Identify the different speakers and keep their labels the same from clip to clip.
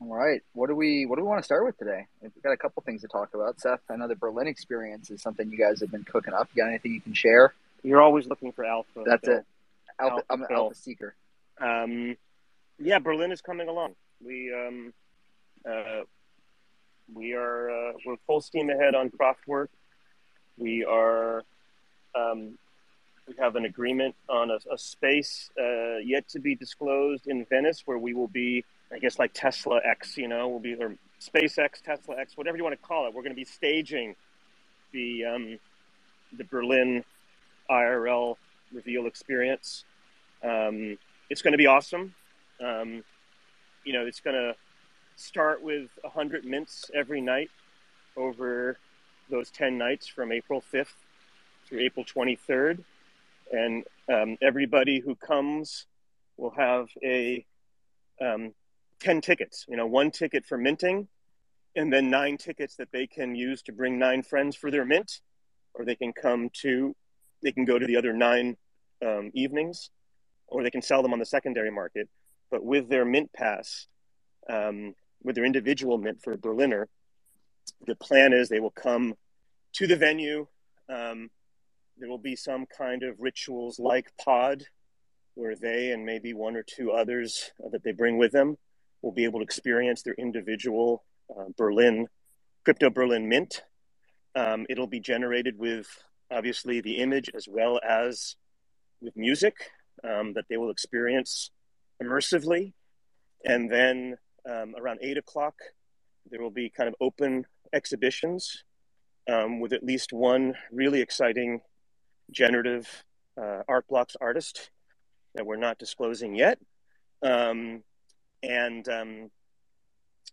Speaker 1: All right. What do we What do we want to start with today? We've got a couple things to talk about. Seth, I know the Berlin experience is something you guys have been cooking up. You got anything you can share?
Speaker 2: You're always looking for alpha.
Speaker 1: That's it. Alpha,
Speaker 2: Alpha
Speaker 1: I'm an
Speaker 2: Phil.
Speaker 1: alpha seeker.
Speaker 2: Um, yeah, Berlin is coming along. We um, uh, we are uh, we're full steam ahead on Kraftwerk. We are um, we have an agreement on a, a space uh, yet to be disclosed in Venice, where we will be, I guess, like Tesla X. You know, we'll be or SpaceX, Tesla X, whatever you want to call it. We're going to be staging the um, the Berlin IRL reveal experience. Um, it's going to be awesome. Um, you know, it's going to start with 100 mints every night over those 10 nights from April 5th through April 23rd. And um, everybody who comes will have a um, 10 tickets, you know, one ticket for minting, and then nine tickets that they can use to bring nine friends for their mint, or they can come to, they can go to the other nine um, evenings, or they can sell them on the secondary market. But with their mint pass, um, with their individual mint for Berliner, the plan is they will come to the venue. Um, there will be some kind of rituals like pod where they and maybe one or two others that they bring with them will be able to experience their individual uh, Berlin, crypto Berlin mint. Um, it'll be generated with obviously the image as well as with music um, that they will experience immersively. And then um, around eight o'clock, there will be kind of open exhibitions um, with at least one really exciting generative uh, art blocks artist that we're not disclosing yet. Um, and um,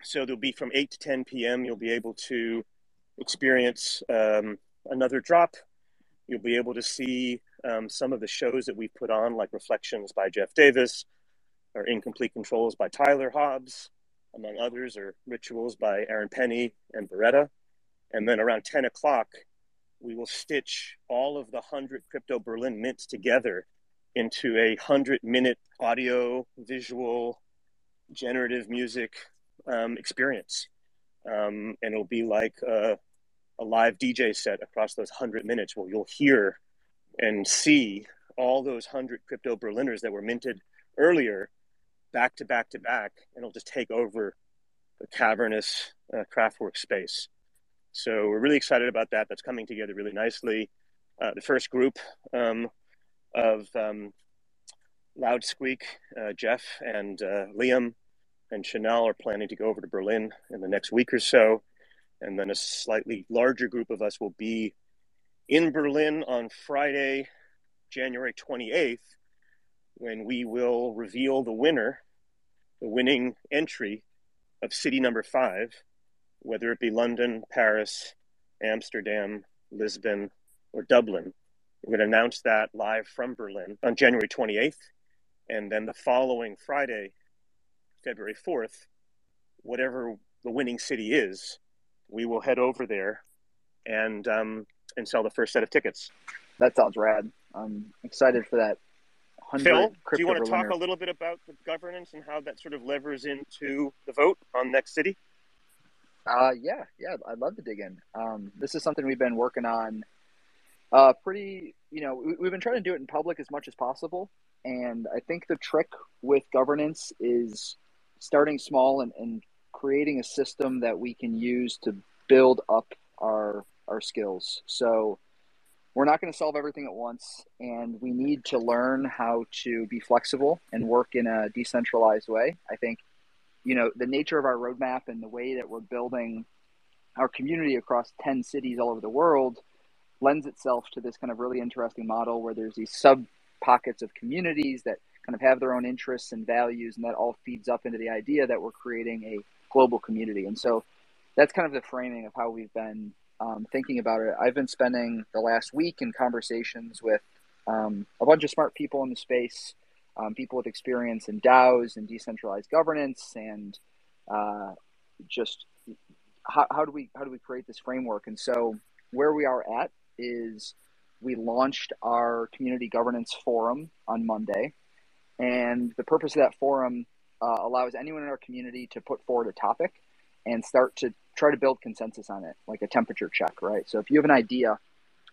Speaker 2: so there'll be from 8 to 10 p.m., you'll be able to experience um, another drop. You'll be able to see um, some of the shows that we've put on, like Reflections by Jeff Davis or Incomplete Controls by Tyler Hobbs, among others, or Rituals by Aaron Penne and Boreta. And then around 10 o'clock, we will stitch all of the 100 Crypto Berlin mints together into a 100 minute audio, visual, generative music um, experience. Um, and it'll be like a, a live DJ set across those 100 minutes where you'll hear and see all those 100 Crypto Berliners that were minted earlier back to back to back, and it'll just take over the cavernous uh, Kraftwerk space. So we're really excited about that. That's coming together really nicely. Uh, the first group um, of um, Loud Squeak, uh, Jeff and uh, Liam and Chanel are planning to go over to Berlin in the next week or so. And then a slightly larger group of us will be in Berlin on Friday, January 28th, when we will reveal the winner, the winning entry of city number five, whether it be London, Paris, Amsterdam, Lisbon, or Dublin. We're going to announce that live from Berlin on January 28th. And then the following Friday, February 4th, whatever the winning city is, we will head over there and um, and sell the first set of tickets.
Speaker 1: That sounds rad. I'm excited for that. 100
Speaker 2: Phil, do you want to talk
Speaker 1: Berliner.
Speaker 2: a little bit about the governance and how that sort of levers into the vote on next city?
Speaker 1: Uh, yeah, yeah, I'd love to dig in. Um, this is something we've been working on. Uh, pretty, you know, we've been trying to do it in public as much as possible, and I think the trick with governance is starting small and, and creating a system that we can use to build up our our skills. So we're not going to solve everything at once, and we need to learn how to be flexible and work in a decentralized way. I think you know the nature of our roadmap and the way that we're building our community across 10 cities all over the world lends itself to this kind of really interesting model where there's these sub pockets of communities that kind of have their own interests and values and that all feeds up into the idea that we're creating a global community and so that's kind of the framing of how we've been um, thinking about it i've been spending the last week in conversations with um, a bunch of smart people in the space um, people with experience in DAOs and decentralized governance, and uh, just how, how do we how do we create this framework? And so where we are at is we launched our community governance forum on Monday, and the purpose of that forum uh, allows anyone in our community to put forward a topic and start to try to build consensus on it, like a temperature check, right? So if you have an idea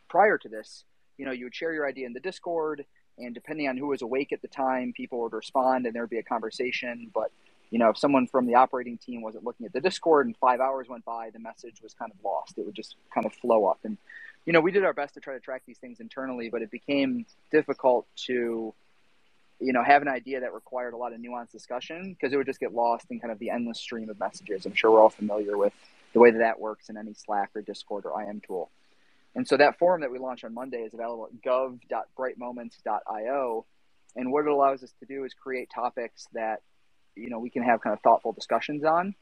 Speaker 1: prior to this, you know, you would share your idea in the Discord, and depending on who was awake at the time, people would respond and there'd be a conversation. But, you know, if someone from the operating team wasn't looking at the Discord and five hours went by, the message was kind of lost. It would just kind of flow up. And, you know, we did our best to try to track these things internally, but it became difficult to you know, have an idea that required a lot of nuanced discussion because it would just get lost in kind of the endless stream of messages. I'm sure we're all familiar with the way that that works in any Slack or Discord or IM tool. And so that forum that we launched on Monday is available at gov.brightmoments.io. And what it allows us to do is create topics that, you know, we can have kind of thoughtful discussions on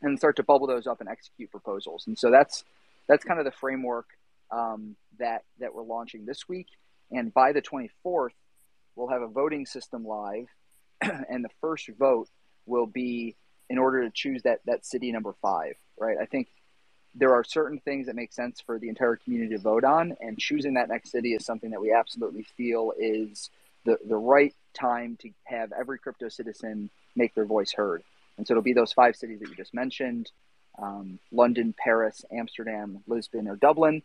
Speaker 1: and start to bubble those up and execute proposals. And so that's that's kind of the framework um, that that we're launching this week. And by the 24th, we'll have a voting system live, and the first vote will be in order to choose that that city number five. Right. I think there are certain things that make sense for the entire community to vote on, and choosing that next city is something that we absolutely feel is the the right time to have every crypto citizen make their voice heard. And so it'll be those five cities that you just mentioned: um, London, Paris, Amsterdam, Lisbon, or Dublin.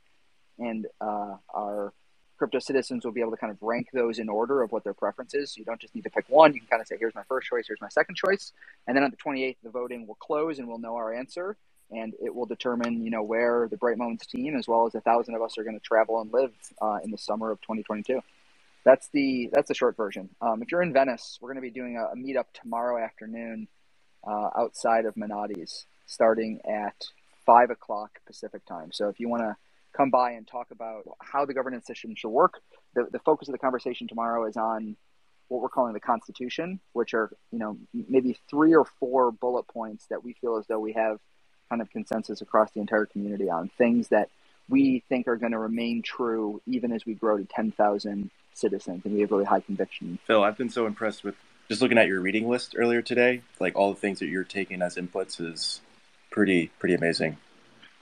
Speaker 1: And uh, our crypto citizens will be able to kind of rank those in order of what their preference is. So you don't just need to pick one. You can kind of say, here's my first choice, here's my second choice. And then on the 28th, the voting will close and we'll know our answer. And it will determine, you know, where the Bright Moments team, as well as a thousand of us, are going to travel and live uh, in the summer of 2022. That's the that's the short version. Um, if you're in Venice, we're going to be doing a, a meetup tomorrow afternoon uh, outside of Menotti's, starting at five o'clock Pacific time. So if you want to come by and talk about how the governance system should work. The, the focus of the conversation tomorrow is on what we're calling the Constitution, which are you know maybe three or four bullet points that we feel as though we have kind of consensus across the entire community on things that we think are going to remain true even as we grow to 10,000 citizens and we have really high conviction.
Speaker 3: Phil, I've been so impressed with just looking at your reading list earlier today. Like all the things that you're taking as inputs is pretty pretty amazing.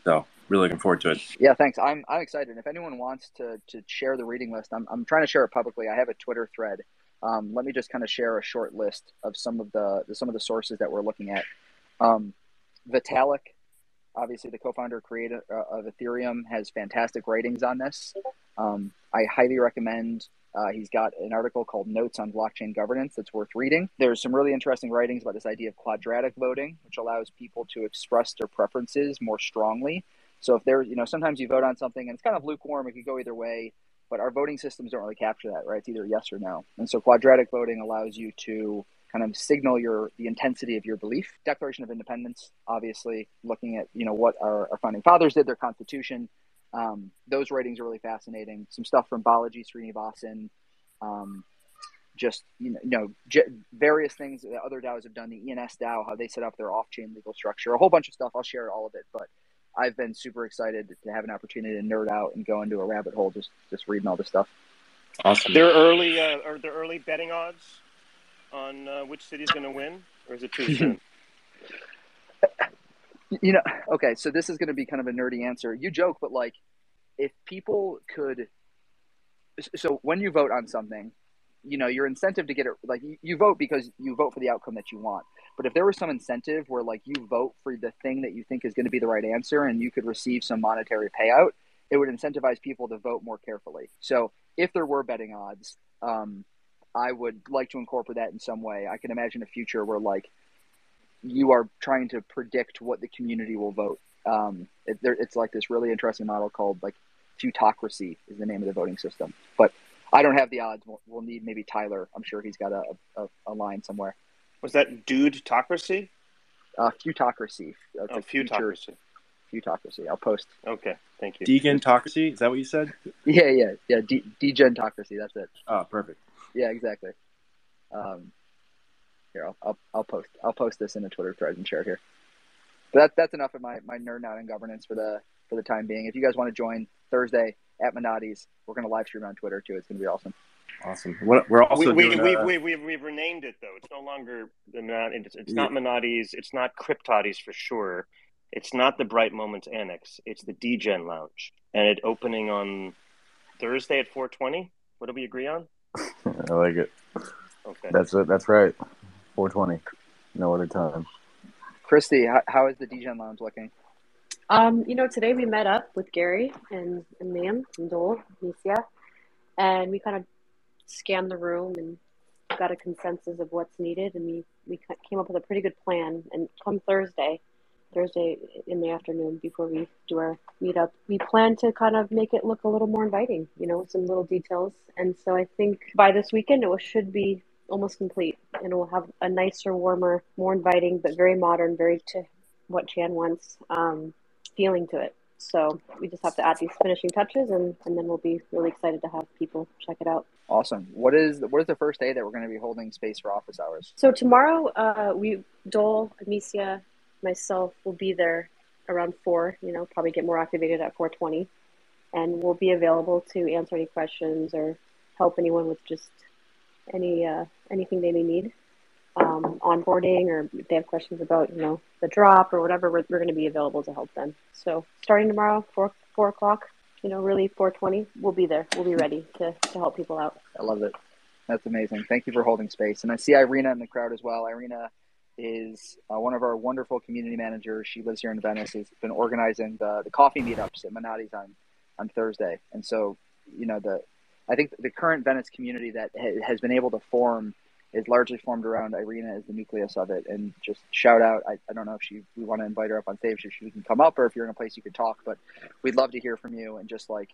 Speaker 3: So really looking forward to it.
Speaker 1: Yeah, thanks. I'm I'm excited. If anyone wants to to share the reading list, I'm I'm trying to share it publicly. I have a Twitter thread. Um, let me just kind of share a short list of some of the, some of the sources that we're looking at. Um, Vitalik, obviously the co-founder creator uh, of Ethereum, has fantastic writings on this. Um, I highly recommend. Uh, he's got an article called Notes on Blockchain Governance that's worth reading. There's some really interesting writings about this idea of quadratic voting, which allows people to express their preferences more strongly so if there's, you know, sometimes you vote on something and it's kind of lukewarm, it could go either way, but our voting systems don't really capture that, right? It's either yes or no. And so quadratic voting allows you to kind of signal your the intensity of your belief. Declaration of Independence, obviously, looking at you know what our, our founding fathers did, their constitution. Um, those writings are really fascinating. Some stuff from Balaji Srinivasan, um, just you know, you know j- various things that other DAOs have done. The ENS DAO, how they set up their off-chain legal structure, a whole bunch of stuff. I'll share all of it, but I've been super excited to have an opportunity to nerd out and go into a rabbit hole just just reading all this stuff.
Speaker 2: Awesome. There are early uh, are there early betting odds on uh, which city's going to win, or is it too soon?
Speaker 1: you know, okay, so this is going to be kind of a nerdy answer. You joke, but like, if people could, so when you vote on something, you know, your incentive to get it, like you, you vote because you vote for the outcome that you want. But if there was some incentive where like you vote for the thing that you think is going to be the right answer and you could receive some monetary payout, it would incentivize people to vote more carefully. So if there were betting odds, um, I would like to incorporate that in some way. I can imagine a future where like you are trying to predict what the community will vote. Um, it, there, it's like this really interesting model called like feutocracy is the name of the voting system. But I don't have the odds. We'll, we'll need maybe Tyler. I'm sure he's got a, a, a line somewhere.
Speaker 2: Was that Dudetocracy?
Speaker 1: Uh, Feutocracy.
Speaker 2: That's oh, Feutocracy.
Speaker 1: Feutocracy. I'll post.
Speaker 2: Okay, thank you.
Speaker 3: Degentocracy? Is that what you said?
Speaker 1: Yeah, yeah, yeah. De- degentocracy. That's it.
Speaker 3: Oh, perfect.
Speaker 1: Yeah, exactly. Um, here, I'll, I'll, I'll post I'll post this in a Twitter thread and share it here. But that, that's enough of my, my nerd out in governance for the for the time being. If you guys want to join Thursday at Menotti's, we're going to live stream on Twitter too. It's going to be awesome.
Speaker 3: Awesome. What, we're also
Speaker 2: we,
Speaker 3: doing,
Speaker 2: we, uh... we, we, we've renamed it though. It's no longer the it's, it's not Menotti's. It's not Cryptotties for sure. It's not the Bright Moments Annex. It's the DGen Lounge, and it opening on Thursday at 4:20. What do we agree on?
Speaker 4: I like it.
Speaker 2: Okay,
Speaker 4: that's it. That's right. 420. No other time.
Speaker 1: Christy, how, how is the DGen Lounge looking?
Speaker 5: Um, you know, today we met up with Gary and, and Liam and Dole, Nicia, and we kind of scanned the room and got a consensus of what's needed, and we, we came up with a pretty good plan. And come Thursday, Thursday in the afternoon before we do our meetup, we plan to kind of make it look a little more inviting, you know, some little details. And so I think by this weekend it should be almost complete, and we'll have a nicer, warmer, more inviting, but very modern, very to what Chan wants um, feeling to it. So we just have to add these finishing touches, and, and then we'll be really excited to have people check it out.
Speaker 1: Awesome. What is what is the first day that we're going to be holding space for office hours?
Speaker 5: So tomorrow, uh, we Dole, Amicia, myself will be there around four. You know, probably get more activated at four twenty, and we'll be available to answer any questions or help anyone with just any uh, anything they may need um, onboarding or if they have questions about you know the drop or whatever we're, we're going to be available to help them. So starting tomorrow four four o'clock you know really 420 we'll be there. We'll be ready to, to help people out.
Speaker 1: I love it. That's amazing. Thank you for holding space. And i see irina in the crowd as well. Irina is uh, one of our wonderful community managers. She lives here in venice. Has been organizing the, the coffee meetups at Menotti's on on thursday. And so you know the I think the current Venice community that has been able to form is largely formed around Irina as the nucleus of it. And just shout out, I, I don't know if she, we want to invite her up on stage if she can come up or if you're in a place you could talk, but we'd love to hear from you and just like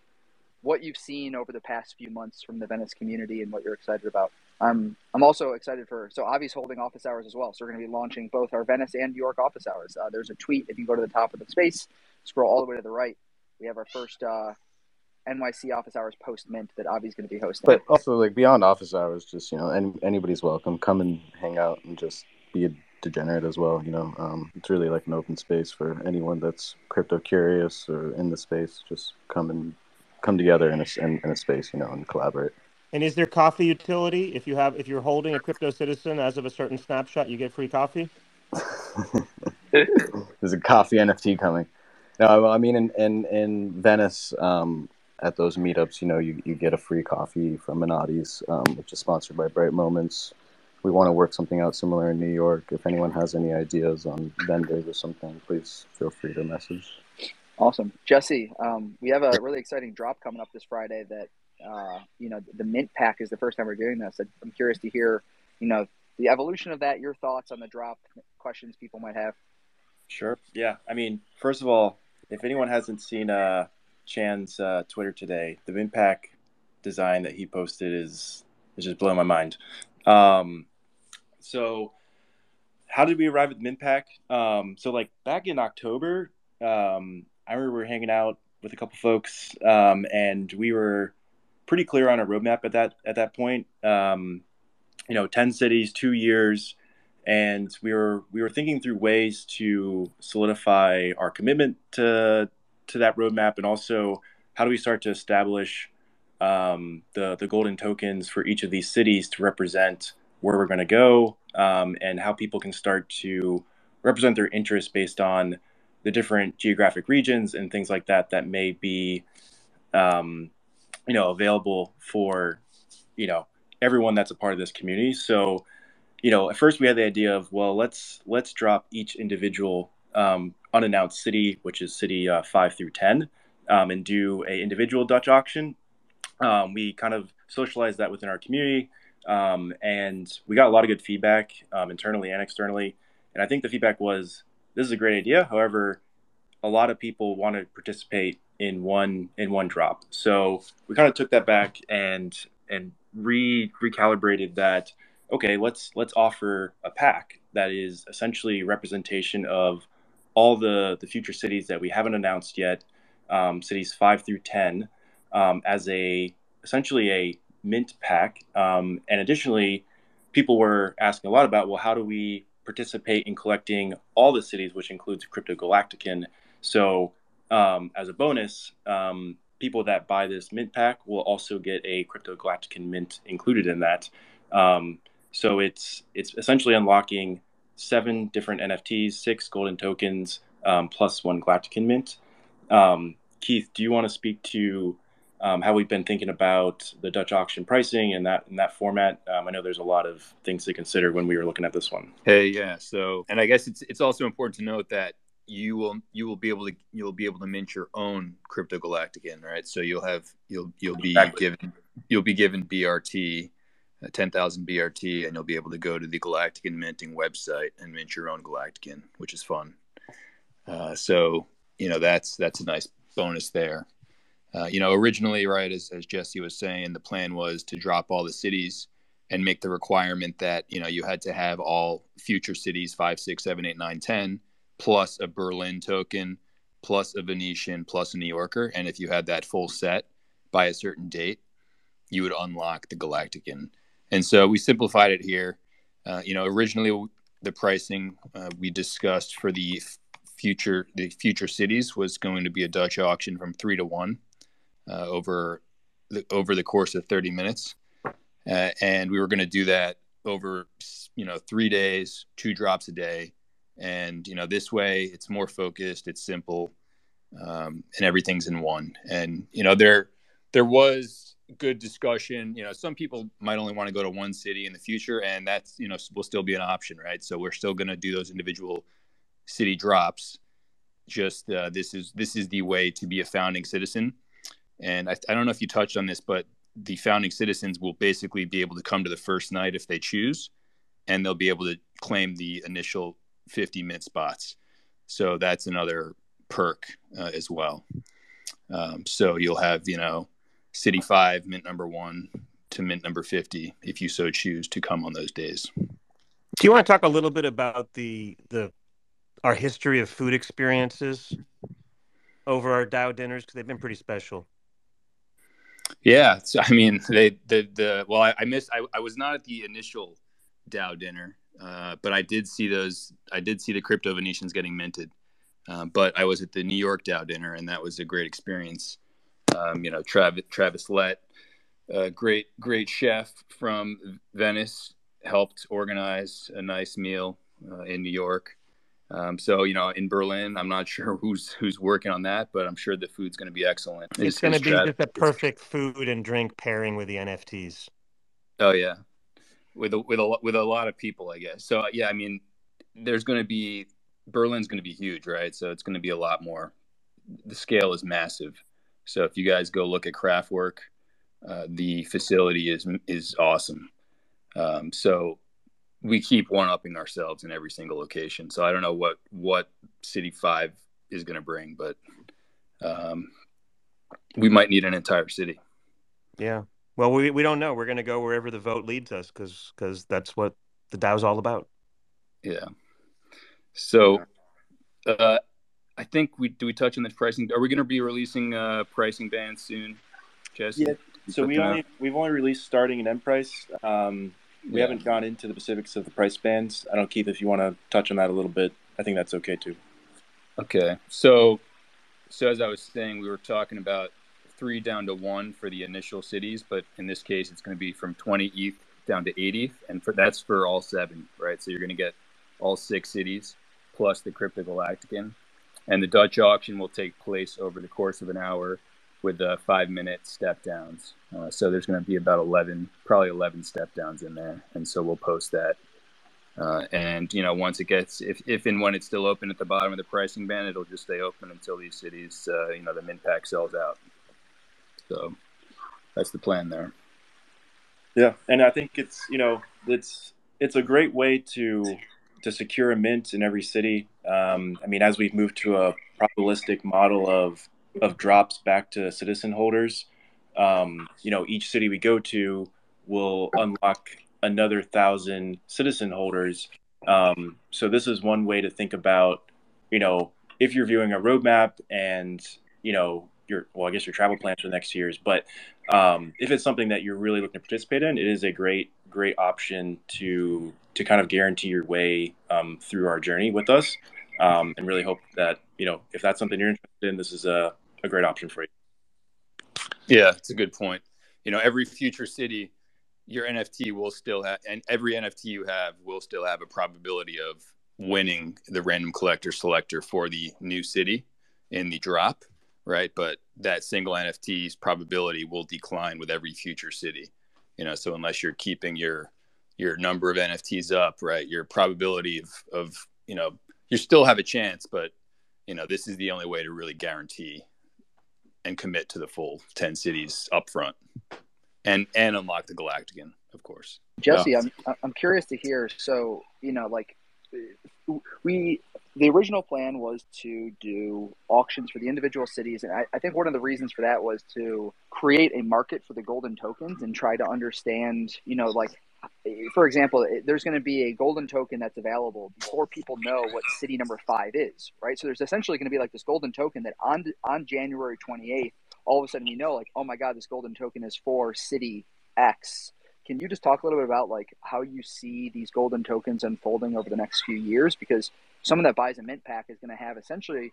Speaker 1: what you've seen over the past few months from the Venice community and what you're excited about. I'm I'm also excited for so Avi's holding office hours as well. So we're going to be launching both our Venice and New York office hours. Uh, there's a tweet if you go to the top of the space, scroll all the way to the right. We have our first uh, NYC office hours post mint that Avi's going to be hosting.
Speaker 4: But also, like beyond office hours, just you know, any, anybody's welcome. Come and hang out and just be a degenerate as well. You know, um, it's really like an open space for anyone that's crypto curious or in the space. Just come and come together in a, in, in a space, you know, and collaborate.
Speaker 2: And is there coffee utility if you have if you're holding a crypto citizen as of a certain snapshot, you get free coffee?
Speaker 4: There's a coffee NFT coming. No, I mean in in, in Venice, um, at those meetups, you know, you, you get a free coffee from Menotti's, um, which is sponsored by Bright Moments. We want to work something out similar in New York. If anyone has any ideas on vendors or something, please feel free to message.
Speaker 1: Awesome, Jesse. Um, we have a really exciting drop coming up this Friday. That uh, you know, the Mint Pack is the first time we're doing this. I'm curious to hear, you know, the evolution of that. Your thoughts on the drop, questions people might have.
Speaker 3: Sure. Yeah. I mean, first of all, if anyone hasn't seen uh, Chan's uh, Twitter today. The Mint design that he posted is is just blowing my mind. Um, so, how did we arrive at Mint Um, so, like back in October, um, I remember we were hanging out with a couple folks, um, and we were pretty clear on a roadmap at that at that point. Um, you know, ten cities, two years, and we were we were thinking through ways to solidify our commitment to to that roadmap, and also how do we start to establish um, the the golden tokens for each of these cities to represent where we're going to go, um, and how people can start to represent their interests based on the different geographic regions and things like that that may be, um, you know, available for, you know, everyone that's a part of this community. So, you know, at first we had the idea of, well, let's let's drop each individual um, unannounced city, which is city uh, five through ten, um, and do a individual Dutch auction. Um, we kind of socialized that within our community, um, and we got a lot of good feedback um, internally and externally. And I think the feedback was this is a great idea. However, a lot of people want to participate in one in one drop. So we kind of took that back and and re recalibrated that. Okay, let's let's offer a pack that is essentially representation of all the the future cities that we haven't announced yet, um, cities five through ten, um, as a essentially a mint pack. Um, and additionally, people were asking a lot about well, how do we participate in collecting all the cities, which includes Crypto Galactican? So um, as a bonus, um, people that buy this mint pack will also get a Crypto Galactican mint included in that. Um, so it's it's essentially unlocking seven different NFTs, six golden tokens, um, plus one Galactican mint. Um, Keith, do you want to speak to um, how we've been thinking about the Dutch auction pricing and that in that format. Um, I know there's a lot of things to consider when we were looking at this one.
Speaker 6: Hey, yeah. So, and I guess it's it's also important to note that you will you will be able to you'll be able to mint your own crypto galactican, right? So you'll have you'll you'll be exactly. given you'll be given BRT. Uh, 10,000 BRT, and you'll be able to go to the Galactican minting website and mint your own Galactican, which is fun. Uh, so, you know, that's that's a nice bonus there. Uh, you know, originally, right, as, as Jesse was saying, the plan was to drop all the cities and make the requirement that, you know, you had to have all future cities, five, six, seven, eight, nine, 10, plus a Berlin token, plus a Venetian, plus a New Yorker. And if you had that full set by a certain date, you would unlock the Galactican. And so we simplified it here. Uh, you know, originally the pricing uh, we discussed for the future the future cities was going to be a Dutch auction from three to one uh, over the over the course of 30 minutes, uh, and we were going to do that over you know three days, two drops a day, and you know this way it's more focused, it's simple, um, and everything's in one. And you know there there was good discussion. You know some people might only want to go to one city in the future, and that's you know will still be an option, right? So we're still going to do those individual city drops. Just uh, this is this is the way to be a founding citizen and I, I don't know if you touched on this, but the founding citizens will basically be able to come to the first night if they choose, and they'll be able to claim the initial 50 mint spots. So that's another perk uh, as well. Um, so you'll have, you know, City 5, mint number one to mint number 50 if you so choose to come on those days.
Speaker 7: Do you want to talk a little bit about the the our history of food experiences over our DAO dinners because they've been pretty special?
Speaker 6: Yeah, so I mean, they the the well, I, I missed. I, I was not at the initial DAO dinner, uh, but I did see those. I did see the crypto Venetians getting minted. Uh, but I was at the New York DAO dinner, and that was a great experience. Um, you know, Travis Travis Lett, a great great chef from Venice, helped organize a nice meal uh, in New York. Um, so you know, in Berlin, I'm not sure who's who's working on that, but I'm sure the food's going to be excellent.
Speaker 7: It's, going to be just a perfect food and drink pairing with the NFTs.
Speaker 6: Oh yeah, with a, with a with a lot of people, I guess. So yeah, I mean, there's going to be Berlin's going to be huge, right? So it's going to be a lot more. The scale is massive. So if you guys go look at Kraftwerk, uh, the facility is is awesome. Um, so we keep one upping ourselves in every single location. So I don't know what what City Five is going to bring, but um, we might need an entire city.
Speaker 7: Yeah. Well, we we don't know. We're going to go wherever the vote leads us because because that's what the DAO's all about.
Speaker 6: Yeah. So, uh, I think we do we touch on the pricing. Are we going to be releasing uh, pricing bands soon, Jesse?
Speaker 3: Yeah. So we only we've only released starting and end price. Um, we yeah. haven't gone into the specifics of the price bands. I don't, Keith, if you want to touch on that a little bit, I think that's okay too.
Speaker 6: Okay, so so as I was saying, we were talking about three down to one for the initial cities, but in this case, it's going to be from 20 ETH down to 80 and for that's for all seven, right? So you're going to get all six cities plus the Crypto Galactican, and the Dutch auction will take place over the course of an hour with the five minute step downs. Uh, so there's going to be about 11, probably 11 step downs in there. And so we'll post that. Uh, and, you know, once it gets, if, if and when it's still open at the bottom of the pricing band, it'll just stay open until these cities, uh, you know, the mint pack sells out. So that's the plan there.
Speaker 3: Yeah. And I think it's, you know, it's, it's a great way to, to secure a mint in every city. Um, I mean, as we've moved to a probabilistic model of of drops back to citizen holders. Um, you know, each city we go to will unlock another thousand citizen holders. Um, so this is one way to think about, you know, if you're viewing a roadmap and you know your well, I guess your travel plans for the next years, but um, if it's something that you're really looking to participate in, it is a great great option to to kind of guarantee your way um, through our journey with us, um, and really hope that you know if that's something you're interested in, this is a a great option for you.
Speaker 6: Yeah, it's a good point. You know, every future city, your NFT will still have, and every NFT you have will still have a probability of winning the random collector selector for the new city in the drop. right? But that single NFT's probability will decline with every future city, you know. So unless you're keeping your your number of NFTs up, right, your probability of of you know you still have a chance, but you know this is the only way to really guarantee and commit to the full ten cities up front, and and unlock the Galactican, of course.
Speaker 1: Jesse, I'm I'm curious to hear. So you know, like we the original plan was to do auctions for the individual cities and I, I, think one of the reasons for that was to create a market for the golden tokens and try to understand you know like for example there's going to be a golden token that's available before people know what city number five is right so there's essentially going to be like this golden token that on on january 28th all of a sudden you know like oh my god this golden token is for city x can you just talk a little bit about like how you see these golden tokens unfolding over the next few years? Because someone that buys a mint pack is going to have essentially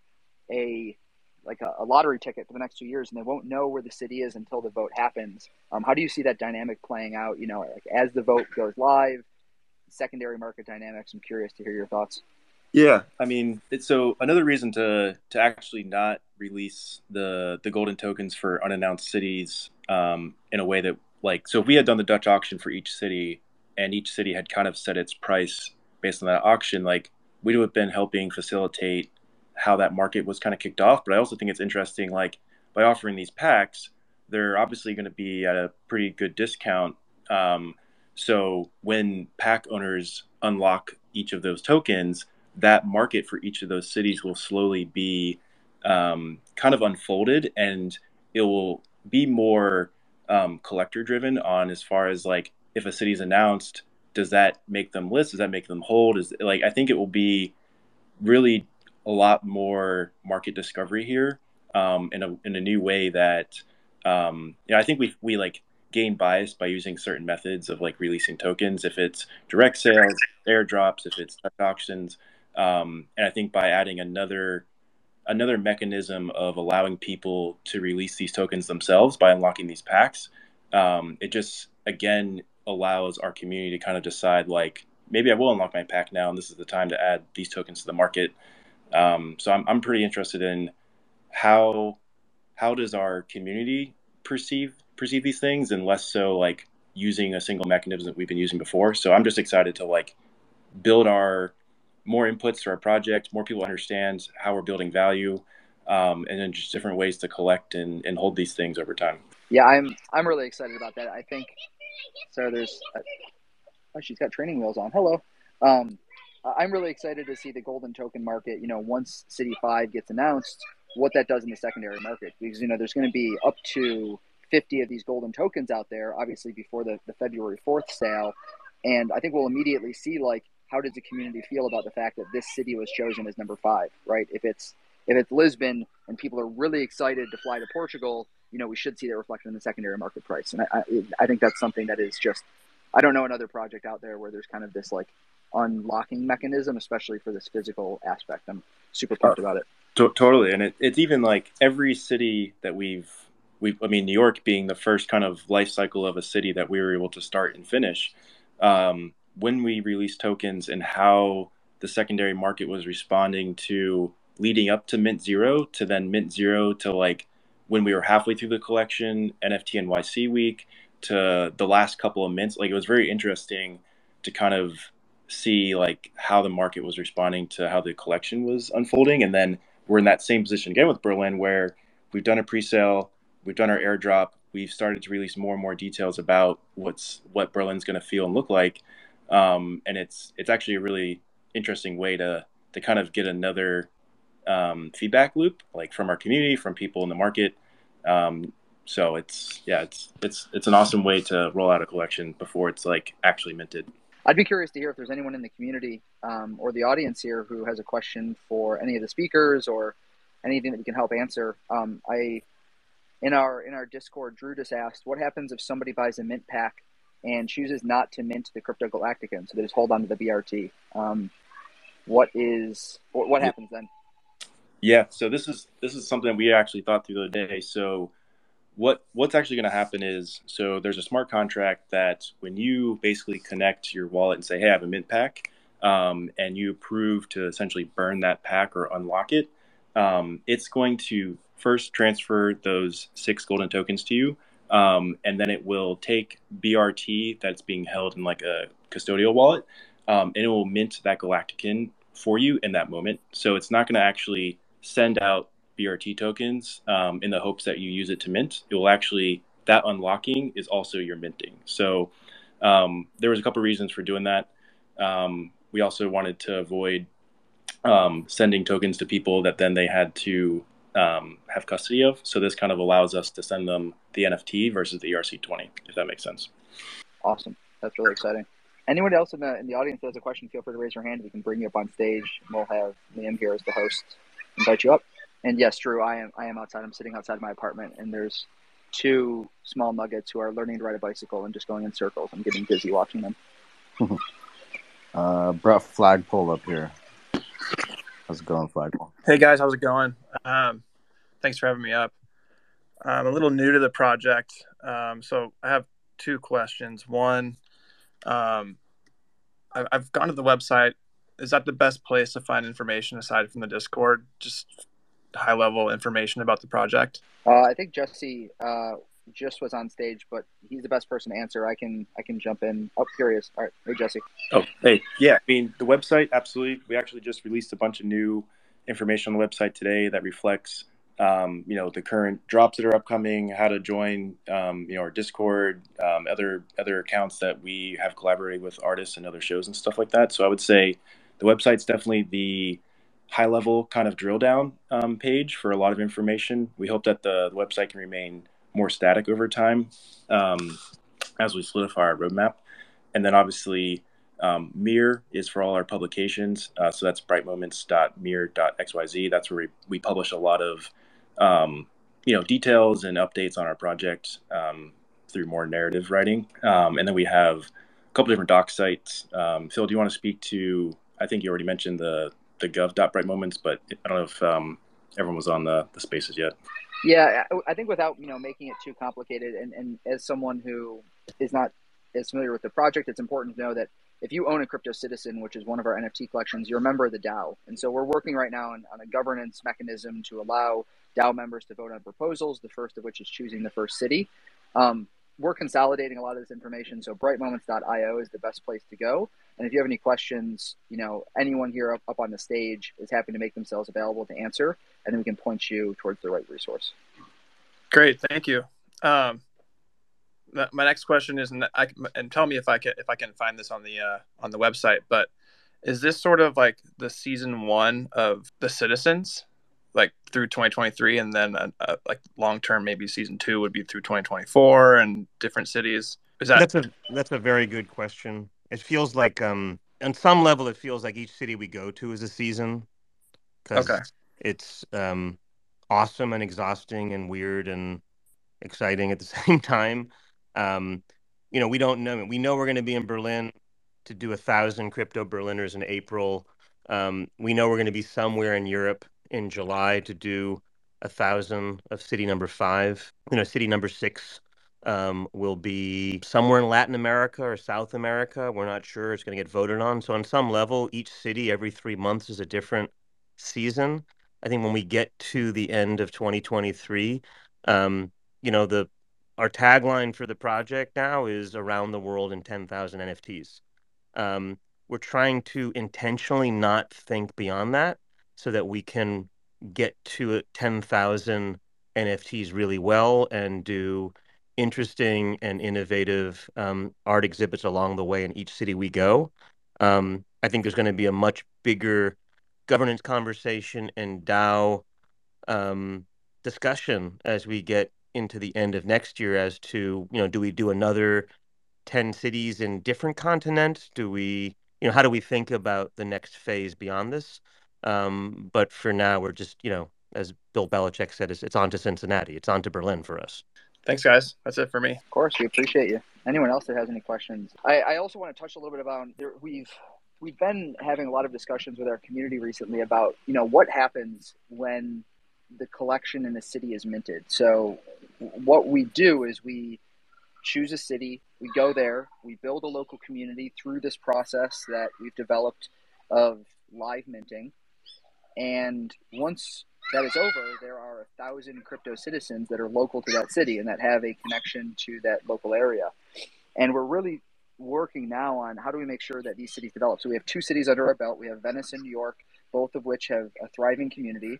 Speaker 1: a like a, a, lottery ticket for the next two years, and they won't know where the city is until the vote happens. Um, how do you see that dynamic playing out? You know, like as the vote goes live, secondary market dynamics. I'm curious to hear your thoughts.
Speaker 3: Yeah, I mean, it's so another reason to to actually not release the the golden tokens for unannounced cities um, in a way that like so if we had done the Dutch auction for each city and each city had kind of set its price based on that auction, like we would have been helping facilitate how that market was kind of kicked off. But I also think it's interesting, like by offering these packs, they're obviously going to be at a pretty good discount. Um, so when pack owners unlock each of those tokens, that market for each of those cities will slowly be um, kind of unfolded, and it will be more um, collector driven on as far as like if a city's announced, does that make them list? Does that make them hold? Is like I think it will be really a lot more market discovery here um, in a in a new way that um, you know I think we we like gain bias by using certain methods of like releasing tokens if it's direct sales, airdrops, if it's auctions, um, and I think by adding another another mechanism of allowing people to release these tokens themselves by unlocking these packs. Um, it just again allows our community to kind of decide like maybe I will unlock my pack now, and this is the time to add these tokens to the market. Um, so I'm I'm pretty interested in how how does our community perceive perceive these things, and less so like using a single mechanism that we've been using before. So I'm just excited to like build our more inputs to our project, more people understand how we're building value, um, and then just different ways to collect and, and hold these things over time.
Speaker 1: Yeah, I'm I'm really excited about that. I think so. There's uh, oh, she's got training wheels on. Hello. Um, I'm really excited to see the golden token market. You know, once City Five gets announced, what that does in the secondary market because you know there's going to be up to 50 of these golden tokens out there, obviously before the, the February 4th sale, and I think we'll immediately see like how does the community feel about the fact that this city was chosen as number five, right? If it's if it's Lisbon and people are really excited to fly to Portugal, you know, we should see that reflected in the secondary market price. And I, I, I think that's something that is just, I don't know another project out there where there's kind of this like unlocking mechanism, especially for this physical aspect. I'm super pumped about it.
Speaker 3: To- totally. And it, it's even like every city that we've, we I mean, New York being the first kind of life cycle of a city that we were able to start and finish. Um, when we released tokens and how the secondary market was responding to leading up to mint zero to then mint zero to like when we were halfway through the collection nft nyc week to the last couple of mints like it was very interesting to kind of see like how the market was responding to how the collection was unfolding. And then we're in that same position again with berlin where we've done a pre-sale we've done our airdrop we've started to release more and more details about what's what berlin's going to feel and look like. Um, and it's it's actually a really interesting way to to kind of get another um, feedback loop, like from our community, from people in the market. Um, so it's yeah, it's it's it's an awesome way to roll out a collection before it's like actually minted.
Speaker 1: I'd be curious to hear if there's anyone in the community um, or the audience here who has a question for any of the speakers or anything that we can help answer. Um, I in our in our Discord, Drew just asked, what happens if somebody buys a mint pack and chooses not to mint the Crypto Galactican, so they just hold on to the BRT. Um, what is what, what happens then?
Speaker 3: Yeah, so this is this is something we actually thought through the other day. So what what's actually going to happen is so there's a smart contract that when you basically connect your wallet and say, "Hey, I have a mint pack," um, and you approve to essentially burn that pack or unlock it, um, it's going to first transfer those six golden tokens to you, um, and then it will take BRT that's being held in like a custodial wallet, um, and it will mint that Galactican for you in that moment. So it's not going to actually send out BRT tokens um, in the hopes that you use it to mint. It will actually that unlocking is also your minting. So um, there was a couple reasons for doing that. Um, we also wanted to avoid um, sending tokens to people that then they had to um, have custody of. So this kind of allows us to send them the NFT versus the ERC20, if that makes sense.
Speaker 1: Awesome. That's really exciting. Anyone else in the in the audience that has a question, feel free to raise your hand. We can bring you up on stage. We'll have Liam here as the host, invite you up. And yes, Drew, I am I am outside. I'm sitting outside my apartment, and there's two small nuggets who are learning to ride a bicycle and just going in circles. I'm getting dizzy watching them.
Speaker 4: uh, brought flagpole up here. How's it going, flagpole?
Speaker 8: Hey guys, how's it going? Um, thanks for having me up. I'm a little new to the project, um, so I have two questions. One, um, I've, I've gone to the website. Is that the best place to find information aside from the Discord? Just high level information about the project?
Speaker 1: Uh, I think Jesse uh, just was on stage, but he's the best person to answer. I can I can jump in. Oh, curious. All right, hey Jesse.
Speaker 3: Oh, hey, yeah. I mean, the website absolutely. We actually just released a bunch of new information on the website today that reflects. Um, you know the current drops that are upcoming, how to join, um, you know, our Discord, um, other other accounts that we have collaborated with artists and other shows and stuff like that. So I would say the website's definitely the high level kind of drill down um, page for a lot of information. We hope that the, the website can remain more static over time um, as we solidify our roadmap. And then obviously, um, Mirror is for all our publications. Uh, so that's brightmoments.mirror.xyz. That's where we, we publish a lot of um, you know details and updates on our project um, through more narrative writing. Um, and then we have a couple different doc sites. Phil, do you want to speak to? I think you already mentioned the the gov.brightmoments, but I don't know if um, everyone was on the, the spaces yet.
Speaker 1: Yeah, I think without you know making it too complicated, and, and as someone who is not as familiar with the project, it's important to know that if you own a crypto citizen, which is one of our NFT collections, you're a member of the DAO. And so we're working right now on, on a governance mechanism to allow DAO members to vote on proposals, the first of which is choosing the first city. Um, we're consolidating a lot of this information, so brightmoments.io is the best place to go. And if you have any questions, you know, anyone here up, up on the stage is happy to make themselves available to answer, and then we can point you towards the right resource.
Speaker 8: Great, thank you. Um, my next question is, and, I, and tell me if I can if I can find this on the uh, on the website. But is this sort of like the season one of the Citizens, like through 2023, and then uh, uh, like long term, maybe season two would be through 2024 and different cities? Is that
Speaker 7: that's a that's a very good question. It feels like, um, on some level, it feels like each city we go to is a season.
Speaker 8: Okay.
Speaker 7: It's um, awesome and exhausting and weird and exciting at the same time. Um, you know, we don't know. We know we're going to be in Berlin to do a thousand crypto Berliners in April. Um, we know we're going to be somewhere in Europe in July to do a thousand of city number five. You know, city number six um, will be somewhere in Latin America or South America. We're not sure. It's going to get voted on. So, on some level, each city every three months is a different season. I think when we get to the end of 2023, um, you know, the our tagline for the project now is around the world in 10,000 NFTs. Um, we're trying to intentionally not think beyond that so that we can get to 10,000 NFTs really well and do interesting and innovative um, art exhibits along the way in each city we go. Um, I think there's going to be a much bigger governance conversation and DAO um, discussion as we get into the end of next year as to you know do we do another 10 cities in different continents do we you know how do we think about the next phase beyond this um, but for now we're just you know as bill belichick said it's, it's on to cincinnati it's on to berlin for us
Speaker 8: Thanks, guys. That's it for me.
Speaker 1: Of course, we appreciate you. Anyone else that has any questions? I, I also want to touch a little bit about there, we've we've been having a lot of discussions with our community recently about you know what happens when the collection in a city is minted. So what we do is we choose a city, we go there, we build a local community through this process that we've developed of live minting. And once that is over, there are a thousand crypto citizens that are local to that city and that have a connection to that local area. And we're really working now on how do we make sure that these cities develop. So we have two cities under our belt. We have Venice and New York, both of which have a thriving community,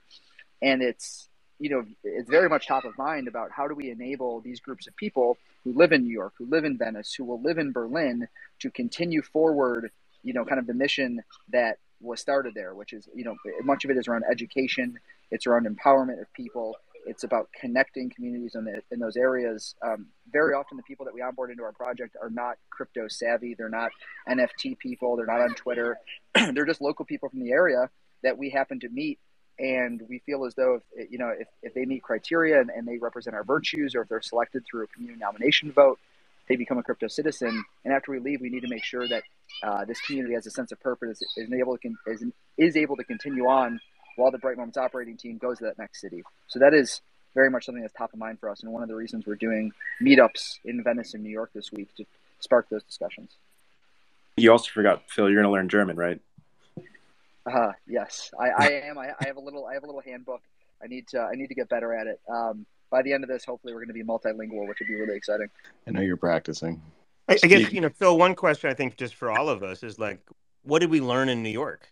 Speaker 1: and it's you know it's very much top of mind about how do we enable these groups of people who live in New York, who live in Venice, who will live in Berlin to continue forward. You know, kind of the mission that was started there, which is you know much of it is around education. It's around empowerment of people it's about connecting communities in, the, in those areas. Um, very often, the people that we onboard into our project are not crypto savvy. They're not NFT people. They're not on Twitter. they're just local people from the area that we happen to meet. And we feel as though, if, you know, if, if they meet criteria and, and they represent our virtues, or if they're selected through a community nomination vote, they become a crypto citizen. And after we leave, we need to make sure that uh, this community has a sense of purpose, is able to is, is able to continue on while the Bright Moments operating team goes to that next city. So that is very much something that's top of mind for us, and one of the reasons we're doing meetups in Venice and New York this week to spark those discussions.
Speaker 3: You also forgot, Phil. You're going to learn German, right?
Speaker 1: Uh, yes, I, I am. I, I, have a little. I have a little handbook. I need to. I need to get better at it. Um, by the end of this, hopefully, we're going to be multilingual, which would be really exciting.
Speaker 4: I know you're practicing.
Speaker 7: I, I guess you know, Phil. One question I think just for all of us is like, what did we learn in New York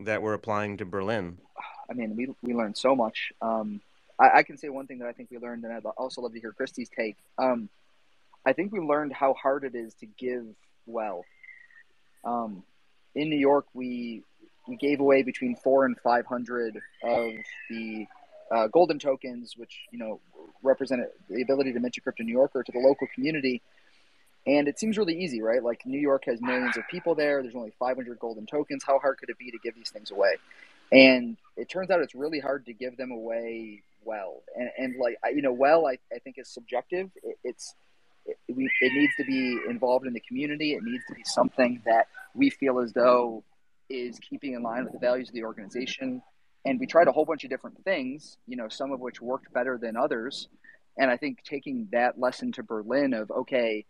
Speaker 7: that we're applying to Berlin?
Speaker 1: I mean, we we learned so much. Um, I, I, can say one thing that I think we learned, and I'd also love to hear Christy's take. Um, I think we learned how hard it is to give well. Um, in New York, we we gave away between four and five hundred of the uh, golden tokens, which you know represent the ability to mint a crypto New Yorker to the local community. And it seems really easy, right? Like New York has millions of people there. There's only 500 golden tokens. How hard could it be to give these things away? And it turns out it's really hard to give them away well. And, and like, you know, well, I, I think is subjective. It, it's, it, we, it needs to be involved in the community. It needs to be something that we feel as though is keeping in line with the values of the organization. And we tried a whole bunch of different things, you know, some of which worked better than others. And I think taking that lesson to Berlin of, okay,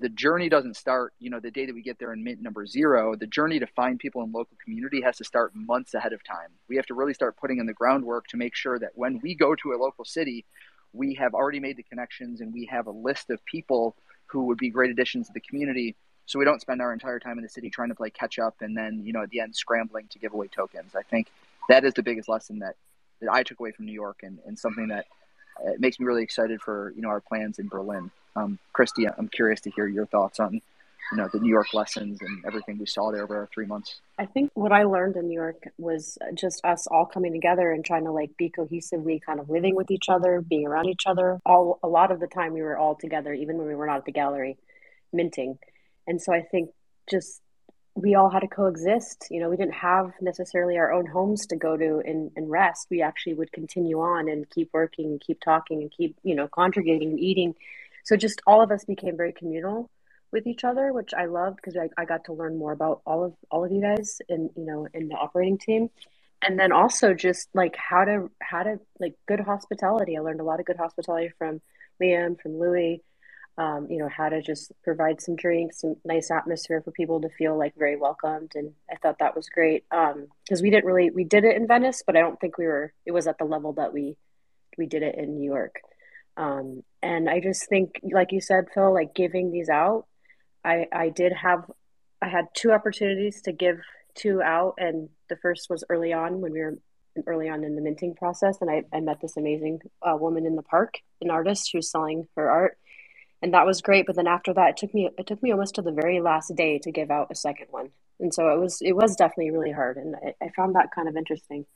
Speaker 1: the journey doesn't start, you know, the day that we get there in mint number zero. The journey to find people in local community has to start months ahead of time. We have to really start putting in the groundwork to make sure that when we go to a local city, we have already made the connections and we have a list of people who would be great additions to the community. So we don't spend our entire time in the city trying to play catch up and then, you know, at the end scrambling to give away tokens. I think that is the biggest lesson that, that I took away from New York and, and something that uh, makes me really excited for, you know, our plans in Berlin. Um, Christy, I'm curious to hear your thoughts on, you know, the New York lessons and everything we saw there over our three months.
Speaker 5: I think what I learned in New York was just us all coming together and trying to like be cohesively kind of living with each other, being around each other. All a lot of the time we were all together, even when we were not at the gallery, minting. And so I think just we all had to coexist. You know, we didn't have necessarily our own homes to go to and, and rest. We actually would continue on and keep working and keep talking and keep, you know, congregating and eating so just all of us became very communal with each other, which I loved because I, I got to learn more about all of all of you guys in you know in the operating team, and then also just like how to how to like good hospitality. I learned a lot of good hospitality from Liam, from Louis. Um, you know how to just provide some drinks, some nice atmosphere for people to feel like very welcomed, and I thought that was great because um, we didn't really we did it in Venice, but I don't think we were it was at the level that we we did it in New York. Um, and I just think, like you said, Phil, like giving these out, I, I did have, I had two opportunities to give two out. And the first was early on when we were early on in the minting process. And I, I met this amazing uh, woman in the park, an artist who's selling her art. And that was great. But then after that, it took me, it took me almost to the very last day to give out a second one. And so it was, it was definitely really hard. And I, I found that kind of interesting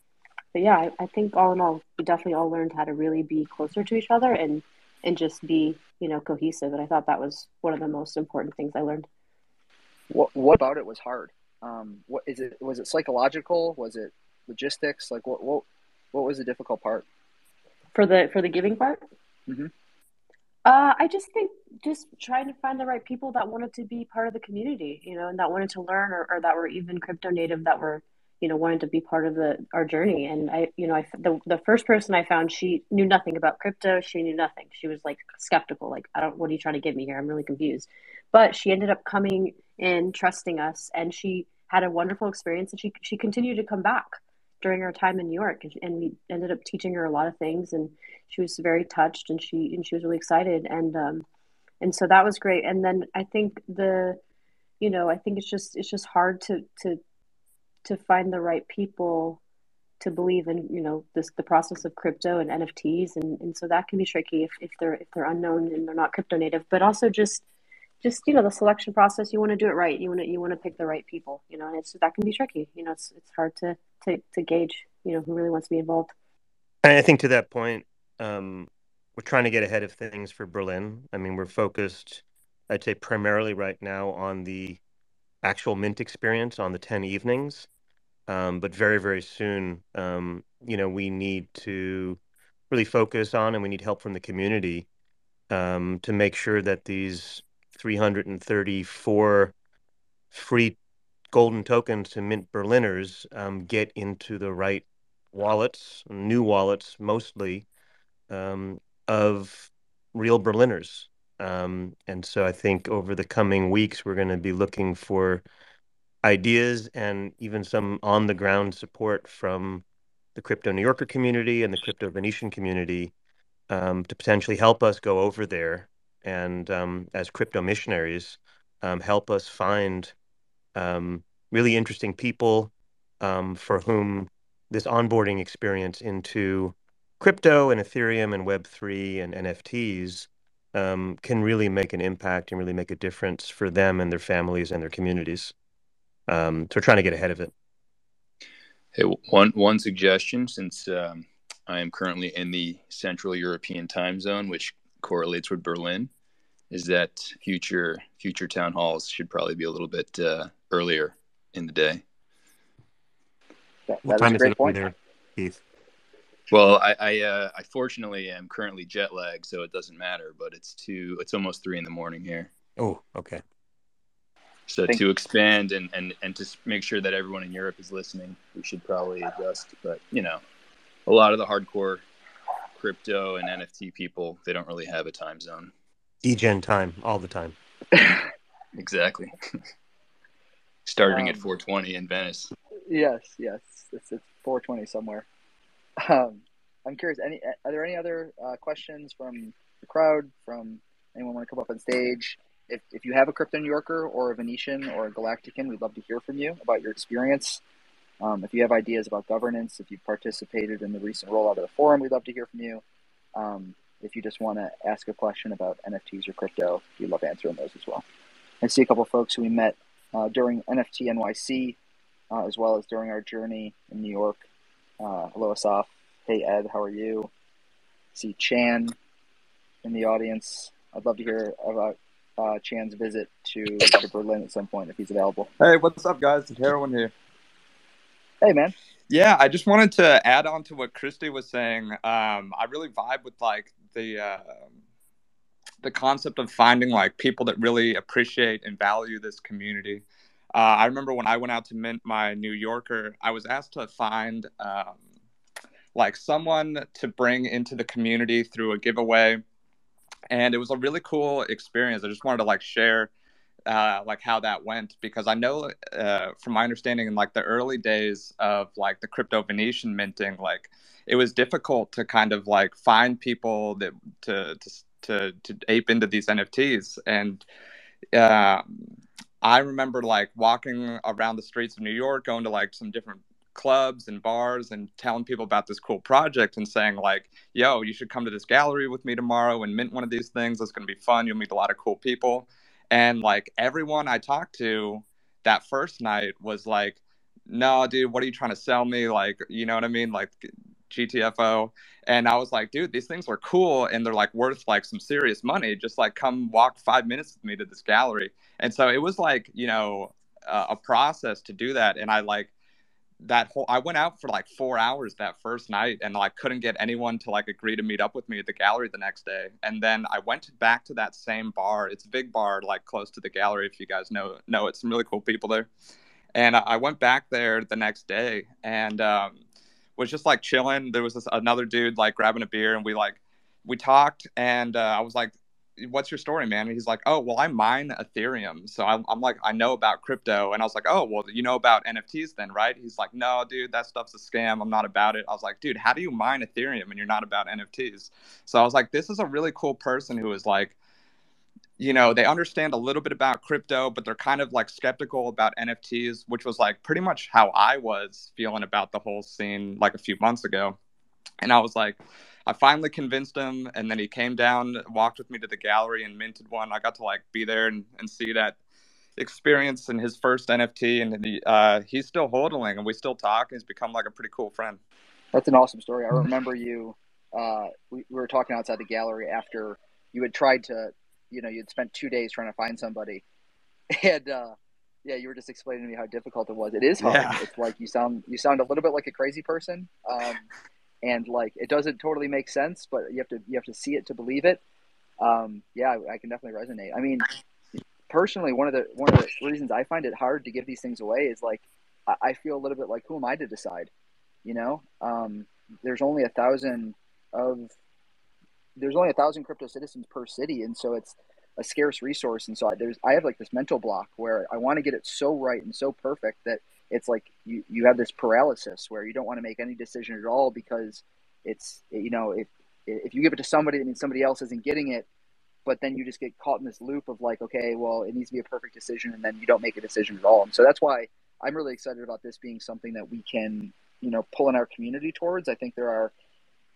Speaker 5: but yeah, I, I, think all in all, we definitely all learned how to really be closer to each other and and just be you know cohesive. And I thought that was one of the most important things I learned.
Speaker 1: What What about it was hard? Um, what is it? Was it psychological? Was it logistics? Like what what what was the difficult part?
Speaker 5: For the for the giving part.
Speaker 1: Mm-hmm.
Speaker 5: Uh, I just think just trying to find the right people that wanted to be part of the community, you know, and that wanted to learn or, or that were even crypto native that were you know wanted to be part of the our journey. And i you know i the, the first person i found she knew nothing about crypto. She knew nothing. She was like skeptical like i don't what are you trying to get me here? I'm really confused. But she ended up coming in trusting us and she had a wonderful experience and she she continued to come back during our time in New York, and we ended up teaching her a lot of things, and she was very touched, and she and she was really excited, and um, and so that was great. And then I think the, you know, I think it's just it's just hard to to to find the right people to believe in you know this the process of crypto and NFTs and, and so that can be tricky if, if they're if they're unknown and they're not crypto native but also just just you know the selection process you want to do it right you want to you want to pick the right people you know and it's that can be tricky you know it's it's hard to to, to gauge you know who really wants to be involved.
Speaker 7: And I think to that point um, we're trying to get ahead of things for Berlin. I mean we're focused I'd say primarily right now on the actual mint experience on the 10 evenings. Um, but very, very soon, um, you know, we need to really focus on and we need help from the community um, to make sure that these 334 free golden tokens to mint Berliners um, get into the right wallets, new wallets mostly, um, of real Berliners. Um, and so I think over the coming weeks, we're going to be looking for ideas and even some on the ground support from the crypto New Yorker community and the crypto Venetian community um, to potentially help us go over there and um, as crypto missionaries um, help us find um, really interesting people um, for whom this onboarding experience into crypto and Ethereum and Web3 and NFTs um, can really make an impact and really make a difference for them and their families and their communities. Um, so we're trying to get ahead of it.
Speaker 6: Hey, one one suggestion since um, I am currently in the Central European time zone, which correlates with Berlin, is that future future town halls should probably be a little bit uh, earlier in the day.
Speaker 1: That,
Speaker 7: What
Speaker 1: that is
Speaker 7: time
Speaker 1: a
Speaker 7: is
Speaker 1: great
Speaker 7: it
Speaker 1: point.
Speaker 7: over there, Keith?
Speaker 6: Well, I I, uh, I fortunately am currently jet lagged, so it doesn't matter. But it's two. It's almost three in the morning here.
Speaker 7: Oh, okay.
Speaker 6: So
Speaker 1: Thank-
Speaker 6: to expand and, and, and to make sure that everyone in Europe is listening, we should probably adjust. But you know, a lot of the hardcore crypto and NFT people, they don't really have a time zone.
Speaker 7: Degen time all the time.
Speaker 6: Exactly. Starting at
Speaker 1: Um,
Speaker 6: 420 in Venice.
Speaker 1: Yes, yes, it's, it's 420 somewhere. Um, I'm curious. Any are there any other uh, questions from the crowd? From anyone want to come up on stage? If if you have a crypto New Yorker or a Venetian or a Galactican, we'd love to hear from you about your experience. Um, if you have ideas about governance, if you've participated in the recent rollout of the forum, we'd love to hear from you. Um, if you just want to ask a question about NFTs or crypto, we'd love answering those as well. I see a couple of folks who we met uh, during NFT NYC uh, as well as during our journey in New York. Uh, hello, Asaf. Hey, Ed, how are you? See Chan in the audience. I'd love to hear about uh, Chan's visit to, to Berlin at some point if he's available.
Speaker 9: Hey, what's up, guys? It's Heroin here.
Speaker 1: Hey, man.
Speaker 9: Yeah, I just wanted to add on to what Christy was saying. Um, I really vibe with like the uh, the concept of finding like people that really appreciate and value this community. Uh, I remember when I went out to mint my New Yorker, I was asked to find um, like someone to bring into the community through a giveaway, and it was a really cool experience. I just wanted to like share uh, like how that went because I know uh, from my understanding in like the early days of like the crypto Venetian minting, like it was difficult to kind of like find people that to to to, to ape into these NFTs and. Um, I remember like walking around the streets of New York, going to like some different clubs and bars and telling people about this cool project and saying like, "Yo, you should come to this gallery with me tomorrow and mint one of these things. It's going to be fun. You'll meet a lot of cool people." And like everyone I talked to that first night was like, "No, dude, what are you trying to sell me? Like, you know what I mean? Like GTFO." And I was like, "Dude, these things are cool and they're like worth like some serious money. Just like come walk 5 minutes with me to this gallery." And so it was like, you know, a process to do that and I like that whole I went out for like 4 hours that first night and like couldn't get anyone to like agree to meet up with me at the gallery the next day. And then I went back to that same bar. It's a big bar like close to the gallery if you guys know know it's some really cool people there. And I went back there the next day and um was just like chilling. There was this another dude like grabbing a beer and we like we talked and uh, I was like what's your story, man? And he's like, oh, well, I mine Ethereum. So I'm, I'm like, I know about crypto. And I was like, oh, well, you know about NFTs then, right? He's like, no, dude, that stuff's a scam. I'm not about it. I was like, dude, how do you mine Ethereum and you're not about NFTs? So I was like, this is a really cool person who is like, you know, they understand a little bit about crypto, but they're kind of like skeptical about NFTs, which was like pretty much how I was feeling about the whole scene like a few months ago. And I was like, I finally convinced him, and then he came down, walked with me to the gallery, and minted one. I got to like be there and, and see that experience in his first NFT, and he, uh, he's still hodling, and we still talk. And he's become like a pretty cool friend.
Speaker 1: That's an awesome story. I remember you. Uh, we, we were talking outside the gallery after you had tried to, you know, you'd spent two days trying to find somebody, and uh, yeah, you were just explaining to me how difficult it was. It is hard.
Speaker 9: Yeah.
Speaker 1: It's like you sound you sound a little bit like a crazy person. Um, and like it doesn't totally make sense, but you have to you have to see it to believe it. Um, yeah, I, I can definitely resonate. I mean, personally, one of the one of the reasons I find it hard to give these things away is like I, I feel a little bit like who am I to decide? You know, um, there's only a thousand of there's only a thousand crypto citizens per city, and so it's a scarce resource. And so I, there's I have like this mental block where I want to get it so right and so perfect that it's like you, you have this paralysis where you don't want to make any decision at all because it's you know if if you give it to somebody means somebody else isn't getting it but then you just get caught in this loop of like okay well it needs to be a perfect decision and then you don't make a decision at all. And so that's why i'm really excited about this being something that we can you know pull in our community towards. I think there are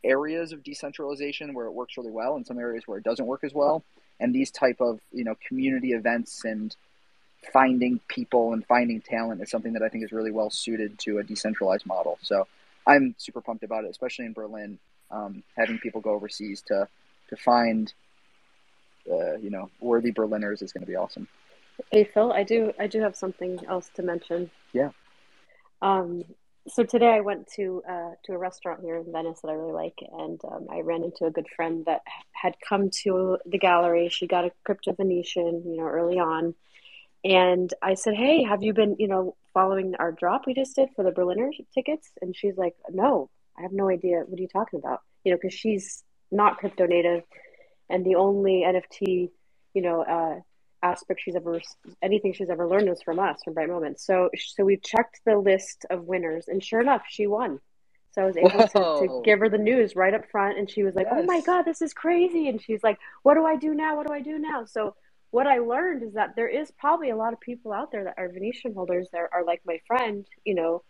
Speaker 1: areas of decentralization where it works really well and some areas where it doesn't work as well. And these type of you know community events and finding people and finding talent is something that I think is really well suited to a decentralized model. So I'm super pumped about it, especially in Berlin. Um, having people go overseas to to find uh, you know worthy Berliners is going to be awesome.
Speaker 5: Hey Phil, I do I do have something else to mention.
Speaker 1: Yeah.
Speaker 5: Um, so today I went to uh, to a restaurant here in Venice that I really like, and um, I ran into a good friend that had come to the gallery. She got a crypto Venetian, you know, early on, and I said, "Hey, have you been, you know, following our drop we just did for the Berliner tickets?" And she's like, "No, I have no idea. What are you talking about?" You know, because she's not crypto native, and the only NFT, you know, uh, aspect she's ever anything she's ever learned was from us from Bright Moments. So, so we checked the list of winners, and sure enough, she won. So I was able to, to give her the news right up front, and she was like, "Oh my god, this is crazy!" And she's like, "What do I do now? What do I do now?" So what I learned is that there is probably a lot of people out there that are Venetian holders that are like my friend, you know,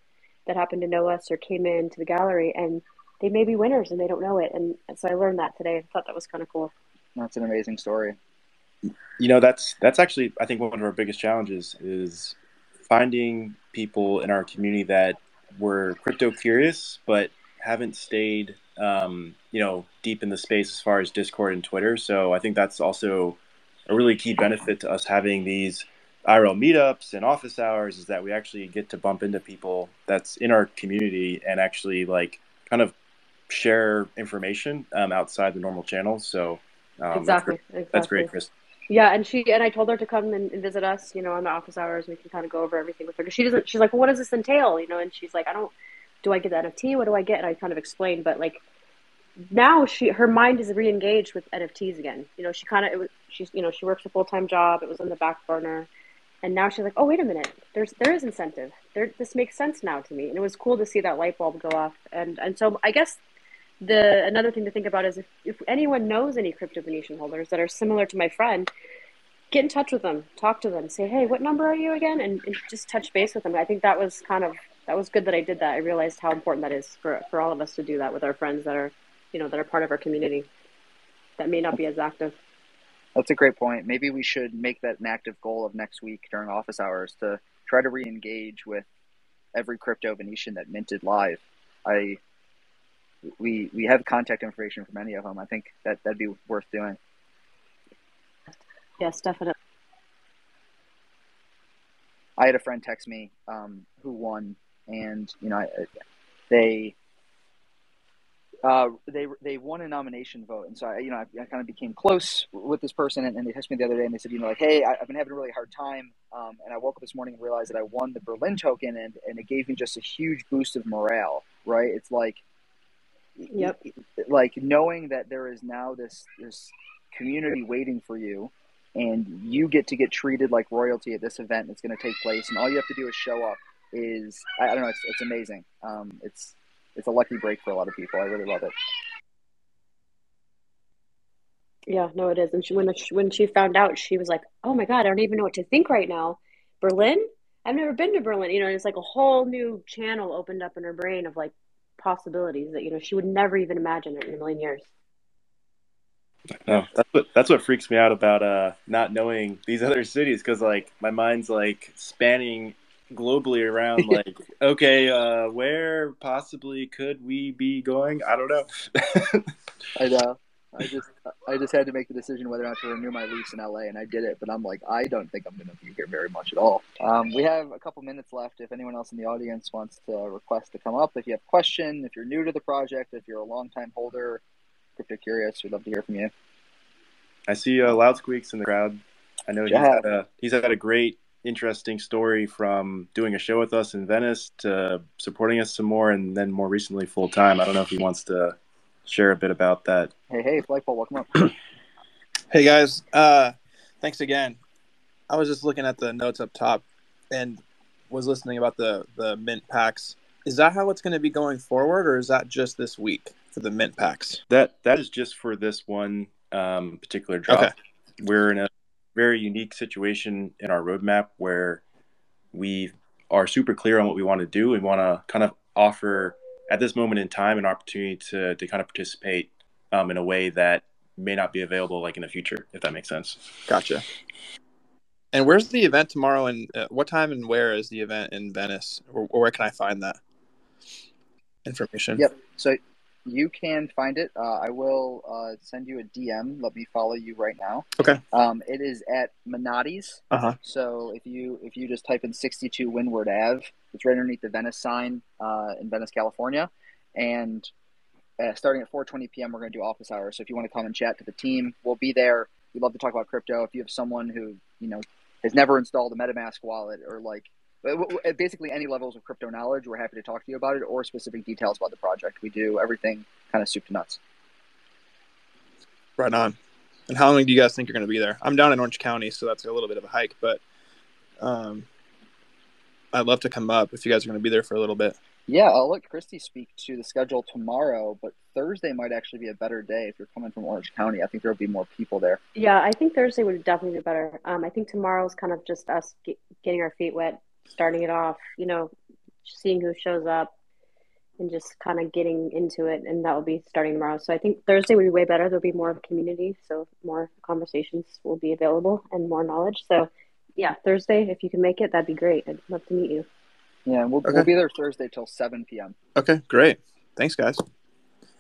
Speaker 5: that happened to know us or came into the gallery, and they may be winners and they don't know it. And so I learned that today. I thought that was kind of cool.
Speaker 1: That's an amazing story.
Speaker 3: you know that's that's actually i think one of our biggest challenges is finding people in our community that were crypto curious but haven't stayed um, you know deep in the space as far as discord and twitter so i think that's also a really key benefit to us having these irl meetups and office hours is that we actually get to bump into people that's in our community and actually like kind of share information um, outside the normal channels so um, that's
Speaker 5: exactly.
Speaker 3: great.
Speaker 5: Exactly.
Speaker 3: that's great chris
Speaker 5: Yeah, and she and I told her to come and, visit us, you know, on the office hours. We can kind of go over everything with her because she doesn't. She's like, well, "What does this entail?" You know, and she's like, "I don't. Do I get the NFT? What do I get?" And I kind of explained, but like now she her mind is re-engaged with NFTs again. You know, she kind of it was she's you know she works a full time job. It was on the back burner, and now she's like, "Oh, wait a minute. There's there is incentive. There this makes sense now to me." And it was cool to see that light bulb go off. And and so I guess the another thing to think about is if, if anyone knows any crypto Venetian holders that are similar to my friend, get in touch with them, talk to them, say, hey, what number are you again, and, and just touch base with them. I think that was kind of that was good that I did that. I realized how important that is for for all of us to do that with our friends that are you know that are part of our community that may not be as active.
Speaker 1: That's a great point. Maybe we should make that an active goal of next week during office hours to try to re-engage with every crypto Venetian that minted live. I we we have contact information for many of them. I think that that'd be worth doing.
Speaker 5: Yes, definitely.
Speaker 1: I had a friend text me um, who won, and you know I, they uh, they they won a nomination vote, and so I, you know I, I kind of became close with this person, and, and they texted me the other day, and they said, you know, like, hey, I, I've been having a really hard time, um, and I woke up this morning and realized that I won the Berlin token, and and it gave me just a huge boost of morale, right? It's like,
Speaker 5: Yep.
Speaker 1: like knowing that there is now this this community waiting for you, and you get to get treated like royalty at this event that's going to take place, and all you have to do is show up. Is I, I don't know. It's, it's amazing. Um, it's it's a lucky break for a lot of people. I really love it.
Speaker 5: Yeah, no, it is. And she, when she, when she found out, she was like, "Oh my God, I don't even know what to think right now." Berlin? I've never been to Berlin. You know, and it's like a whole new channel opened up in her brain of like possibilities that you know she would never even imagine in a million years.
Speaker 3: No, that's what that's what freaks me out about uh not knowing these other cities because like my mind's like spanning globally around like okay uh where possibly could we be going i don't know
Speaker 1: I know. I just I just had to make the decision whether or not to renew my lease in LA, and I did it. But I'm like, I don't think I'm going to be here very much at all. Um, we have a couple minutes left. If anyone else in the audience wants to request to come up, if you have a question, if you're new to the project, if you're a long time holder, crypto curious, we'd love to hear from you.
Speaker 3: i see uh loud squeaks in the crowd i know he's
Speaker 1: Yeah.
Speaker 3: had a he's had a great interesting story from doing a show with us in venice to supporting us some more and then more recently full time i don't know if he wants to share a bit about that
Speaker 1: Hey, hey, Flagpole, welcome up.
Speaker 8: Hey guys, uh, thanks again. I was just looking at the notes up top and was listening about the the mint packs. Is that how it's going to be going forward, or is that just this week for the mint packs?
Speaker 3: That that is just for this one um, particular drop.
Speaker 8: Okay.
Speaker 3: We're in a very unique situation in our roadmap where we are super clear on what we want to do. We want to kind of offer at this moment in time an opportunity to to kind of participate um, in a way that may not be available like in the future, if that makes sense.
Speaker 8: Gotcha. And where's the event tomorrow? And uh, what time and where is the event in Venice? Or, or where can I find that information?
Speaker 1: Yep. So you can find it. Uh, I will uh, send you a DM. Let me follow you right now.
Speaker 8: Okay.
Speaker 1: Um, it is at Menotti's.
Speaker 8: Uh huh.
Speaker 1: So if you if you just type in 62 Windward Ave, it's right underneath the Venice sign uh, in Venice, California, and uh, starting at 4:20 p.m. we're going to do office hours. So if you want to come and chat to the team, we'll be there. We'd love to talk about crypto. If you have someone who you know has never installed a MetaMask wallet or like basically any levels of crypto knowledge, we're happy to talk to you about it or specific details about the project. We do everything kind of soup to nuts.
Speaker 8: Right on. And how long do you guys think you're going to be there? I'm down in Orange County, so that's a little bit of a hike, but um, I'd love to come up if you guys are going to be there for a little bit.
Speaker 1: Yeah, I'll let Christy speak to the schedule tomorrow, but Thursday might actually be a better day if you're coming from Orange County. I think there'll be more people there.
Speaker 5: Yeah, I think Thursday would definitely be better. Um, I think tomorrow's kind of just us get, getting our feet wet, starting it off, you know, seeing who shows up and just kind of getting into it. And that will be starting tomorrow. So I think Thursday would be way better. There'll be more of a community. So more conversations will be available and more knowledge. So yeah, Thursday, if you can make it, that'd be great. I'd love to meet you.
Speaker 1: Yeah, we'll,
Speaker 8: Okay.
Speaker 1: we'll be there Thursday till 7 p.m.
Speaker 8: Okay, great. Thanks, guys.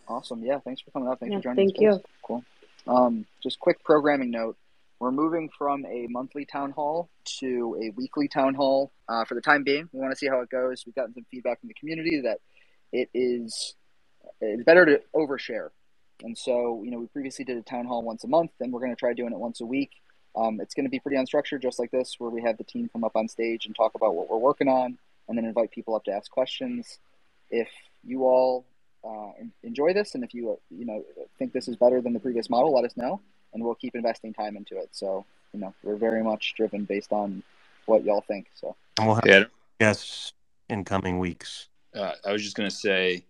Speaker 1: Awesome. Yeah, thanks for coming up. Thanks
Speaker 5: Yeah,
Speaker 1: for joining
Speaker 5: thank
Speaker 1: the
Speaker 5: you.
Speaker 1: Cool. Um, just quick programming note. We're moving from a monthly town hall to a weekly town hall uh, for the time being. We want to see how it goes. We've gotten some feedback from the community that it is it's better to overshare. And so, you know, we previously did a town hall once a month, and we're going to try doing it once a week. Um, it's going to be pretty unstructured, just like this, where we have the team come up on stage and talk about what we're working on, and then invite people up to ask questions. If you all uh, enjoy this, and if you you know think this is better than the previous model, let us know, and we'll keep investing time into it. So, you know, we're very much driven based on what y'all think. So,
Speaker 7: we'll have
Speaker 6: Yeah,
Speaker 7: guests in coming weeks.
Speaker 6: uh, I was just going to say,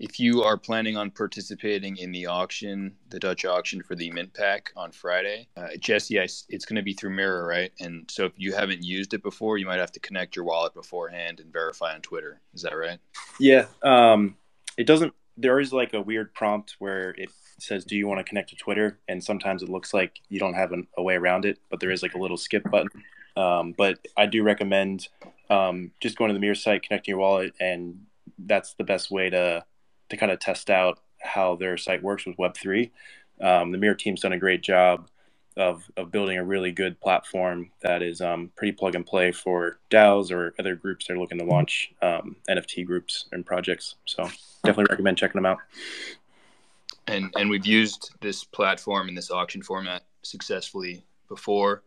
Speaker 6: if you are planning on participating in the auction, the Dutch auction for the mint pack on Friday, uh, Jesse, I s it's going to be through Mirror, right? And so if you haven't used it before, you might have to connect your wallet beforehand and verify on Twitter. Is that right?
Speaker 3: Yeah. Um, it doesn't. There is like a weird prompt where it says, "Do you want to connect to Twitter?" And sometimes it looks like you don't have an, a way around it, but there is like a little skip button. Um, but I do recommend um, just going to the Mirror site, connecting your wallet, and that's the best way to to kind of test out how their site works with Web three. Um, the Mirror team's done a great job of of building a really good platform that is um, pretty plug and play for DAOs or other groups that are looking to launch um, NFT groups and projects. So definitely recommend checking them out
Speaker 6: and and we've used this platform and this auction format successfully before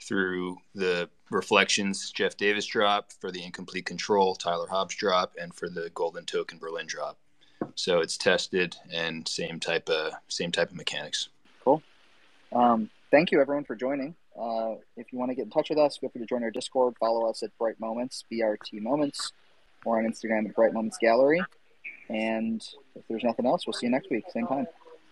Speaker 6: through the reflections Jeff Davis drop for the incomplete control Tyler Hobbs drop and for the golden token Berlin drop. So it's tested and same type of same type of mechanics.
Speaker 1: Cool. Um, thank you everyone for joining. Uh, if you want to get in touch with us, feel free to join our Discord. Follow us at Bright Moments, BRT Moments, or on Instagram at Bright Moments Gallery. And if there's nothing else, we'll see you next week, same time.